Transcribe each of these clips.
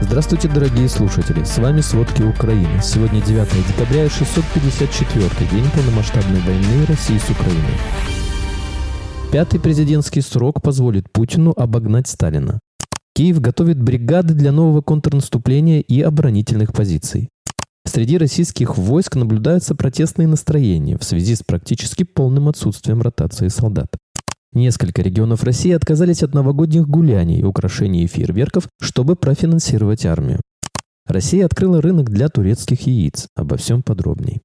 Здравствуйте, дорогие слушатели! С вами «Сводки Украины». Сегодня 9 декабря и 654 день полномасштабной войны России с Украиной. Пятый президентский срок позволит Путину обогнать Сталина. Киев готовит бригады для нового контрнаступления и оборонительных позиций. Среди российских войск наблюдаются протестные настроения в связи с практически полным отсутствием ротации солдат. Несколько регионов России отказались от новогодних гуляний, украшений и фейерверков, чтобы профинансировать армию. Россия открыла рынок для турецких яиц. Обо всем подробней.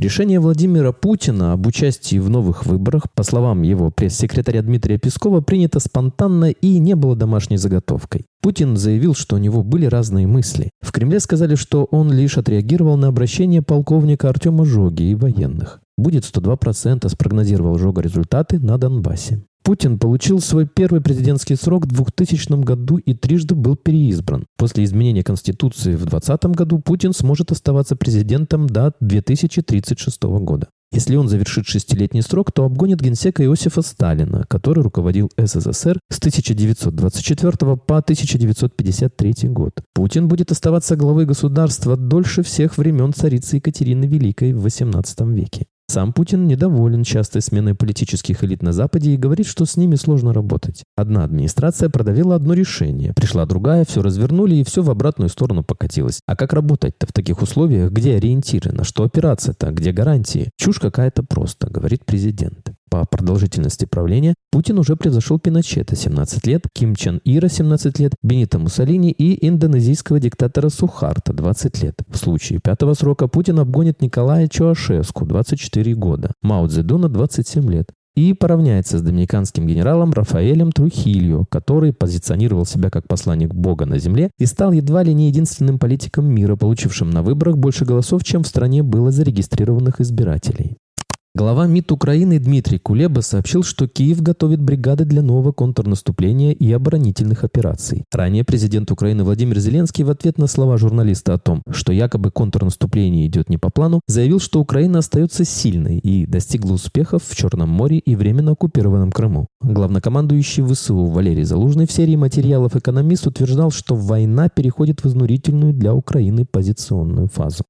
Решение Владимира Путина об участии в новых выборах, по словам его пресс-секретаря Дмитрия Пескова, принято спонтанно и не было домашней заготовкой. Путин заявил, что у него были разные мысли. В Кремле сказали, что он лишь отреагировал на обращение полковника Артема Жоги и военных. Будет 102%, спрогнозировал Жога результаты на Донбассе. Путин получил свой первый президентский срок в 2000 году и трижды был переизбран. После изменения Конституции в 2020 году Путин сможет оставаться президентом до 2036 года. Если он завершит шестилетний срок, то обгонит генсека Иосифа Сталина, который руководил СССР с 1924 по 1953 год. Путин будет оставаться главой государства дольше всех времен царицы Екатерины Великой в XVIII веке. Сам Путин недоволен частой сменой политических элит на Западе и говорит, что с ними сложно работать. Одна администрация продавила одно решение, пришла другая, все развернули и все в обратную сторону покатилось. А как работать-то в таких условиях? Где ориентиры? На что опираться-то? Где гарантии? Чушь какая-то просто, говорит президент. По продолжительности правления Путин уже превзошел Пиночета 17 лет, Ким Чен Ира 17 лет, Бенита Муссолини и индонезийского диктатора Сухарта 20 лет. В случае пятого срока Путин обгонит Николая Чуашеску 24 года, Мао Цзэдуна 27 лет и поравняется с доминиканским генералом Рафаэлем Трухилью, который позиционировал себя как посланник Бога на земле и стал едва ли не единственным политиком мира, получившим на выборах больше голосов, чем в стране было зарегистрированных избирателей. Глава МИД Украины Дмитрий Кулеба сообщил, что Киев готовит бригады для нового контрнаступления и оборонительных операций. Ранее президент Украины Владимир Зеленский в ответ на слова журналиста о том, что якобы контрнаступление идет не по плану, заявил, что Украина остается сильной и достигла успехов в Черном море и временно оккупированном Крыму. Главнокомандующий ВСУ Валерий Залужный в серии материалов «Экономист» утверждал, что война переходит в изнурительную для Украины позиционную фазу.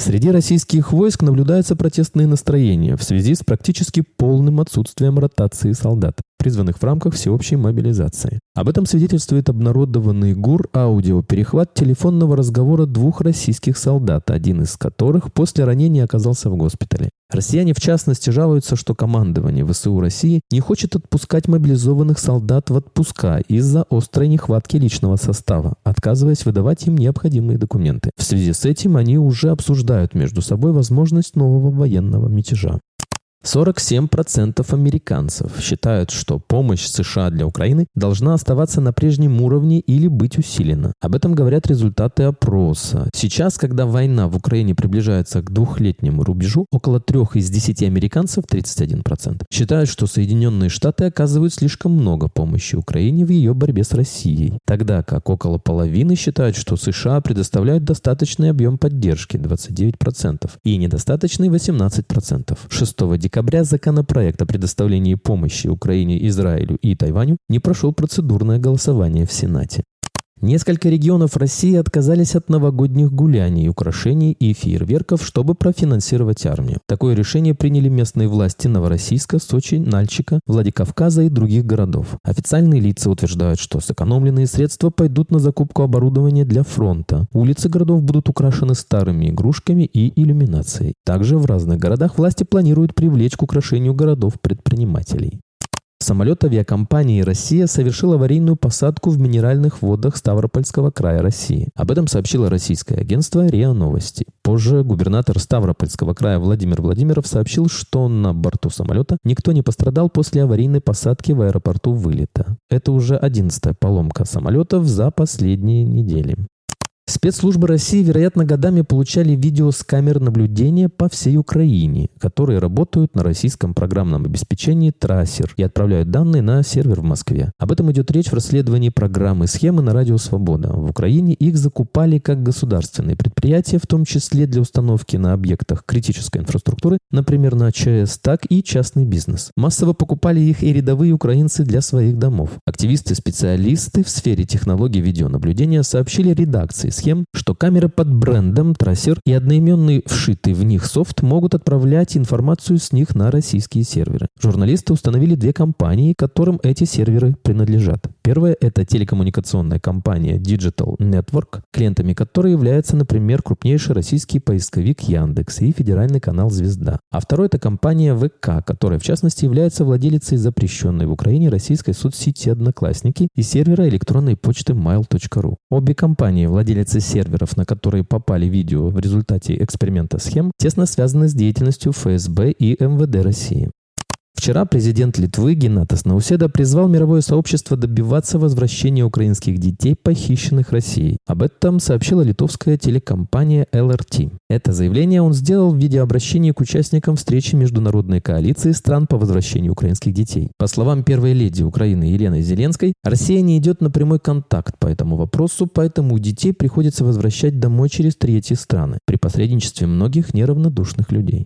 Среди российских войск наблюдаются протестные настроения в связи с практически полным отсутствием ротации солдат, призванных в рамках всеобщей мобилизации. Об этом свидетельствует обнародованный ГУР аудиоперехват телефонного разговора двух российских солдат, один из которых после ранения оказался в госпитале. Россияне, в частности, жалуются, что командование ВСУ России не хочет отпускать мобилизованных солдат в отпуска из-за острой нехватки личного состава, отказываясь выдавать им необходимые документы. В связи с этим они уже обсуждают между собой возможность нового военного мятежа. 47% американцев считают, что помощь США для Украины должна оставаться на прежнем уровне или быть усилена. Об этом говорят результаты опроса. Сейчас, когда война в Украине приближается к двухлетнему рубежу, около трех из десяти американцев, 31%, считают, что Соединенные Штаты оказывают слишком много помощи Украине в ее борьбе с Россией, тогда как около половины считают, что США предоставляют достаточный объем поддержки, 29%, и недостаточный 18%. 6 декабря декабря законопроект о предоставлении помощи Украине, Израилю и Тайваню не прошел процедурное голосование в Сенате. Несколько регионов России отказались от новогодних гуляний, украшений и фейерверков, чтобы профинансировать армию. Такое решение приняли местные власти Новороссийска, Сочи, Нальчика, Владикавказа и других городов. Официальные лица утверждают, что сэкономленные средства пойдут на закупку оборудования для фронта. Улицы городов будут украшены старыми игрушками и иллюминацией. Также в разных городах власти планируют привлечь к украшению городов предпринимателей. Самолет авиакомпании «Россия» совершил аварийную посадку в минеральных водах Ставропольского края России. Об этом сообщило российское агентство РИА Новости. Позже губернатор Ставропольского края Владимир Владимиров сообщил, что на борту самолета никто не пострадал после аварийной посадки в аэропорту вылета. Это уже одиннадцатая поломка самолетов за последние недели. Спецслужбы России, вероятно, годами получали видео с камер наблюдения по всей Украине, которые работают на российском программном обеспечении «Трассер» и отправляют данные на сервер в Москве. Об этом идет речь в расследовании программы «Схемы» на Радио Свобода. В Украине их закупали как государственные предприятия, в том числе для установки на объектах критической инфраструктуры, например, на ЧС, так и частный бизнес. Массово покупали их и рядовые украинцы для своих домов. Активисты-специалисты в сфере технологий видеонаблюдения сообщили редакции схем, что камеры под брендом Tracer и одноименный вшитый в них софт могут отправлять информацию с них на российские серверы. Журналисты установили две компании, которым эти серверы принадлежат. Первая – это телекоммуникационная компания Digital Network, клиентами которой является, например, крупнейший российский поисковик Яндекс и федеральный канал «Звезда». А второй – это компания ВК, которая, в частности, является владелицей запрещенной в Украине российской соцсети «Одноклассники» и сервера электронной почты mail.ru. Обе компании, владельцы владельцы серверов, на которые попали видео в результате эксперимента схем, тесно связаны с деятельностью ФСБ и МВД России. Вчера президент Литвы Геннатас Науседа призвал мировое сообщество добиваться возвращения украинских детей, похищенных Россией. Об этом сообщила литовская телекомпания LRT. Это заявление он сделал в виде обращения к участникам встречи Международной коалиции стран по возвращению украинских детей. По словам первой леди Украины Елены Зеленской, Россия не идет на прямой контакт по этому вопросу, поэтому детей приходится возвращать домой через третьи страны при посредничестве многих неравнодушных людей.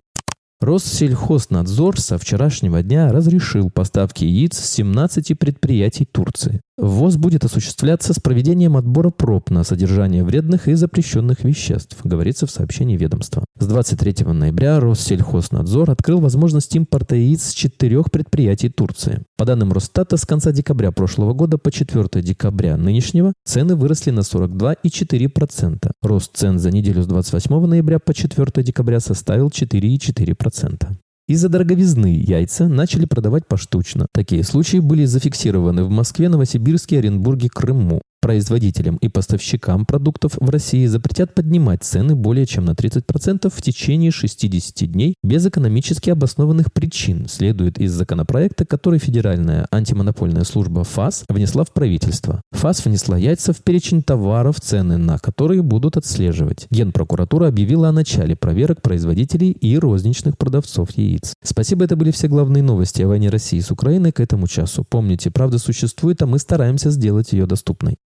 Россельхознадзор со вчерашнего дня разрешил поставки яиц с 17 предприятий Турции. Ввоз будет осуществляться с проведением отбора проб на содержание вредных и запрещенных веществ, говорится в сообщении ведомства. С 23 ноября Россельхознадзор открыл возможность импорта яиц с четырех предприятий Турции. По данным Росстата, с конца декабря прошлого года по 4 декабря нынешнего цены выросли на 42,4%. Рост цен за неделю с 28 ноября по 4 декабря составил 4,4%. Из-за дороговизны яйца начали продавать поштучно. Такие случаи были зафиксированы в Москве, Новосибирске, Оренбурге, Крыму. Производителям и поставщикам продуктов в России запретят поднимать цены более чем на 30% в течение 60 дней без экономически обоснованных причин, следует из законопроекта, который Федеральная антимонопольная служба ФАС внесла в правительство. ФАС внесла яйца в перечень товаров, цены на которые будут отслеживать. Генпрокуратура объявила о начале проверок производителей и розничных продавцов яиц. Спасибо, это были все главные новости о войне России с Украиной к этому часу. Помните, правда существует, а мы стараемся сделать ее доступной.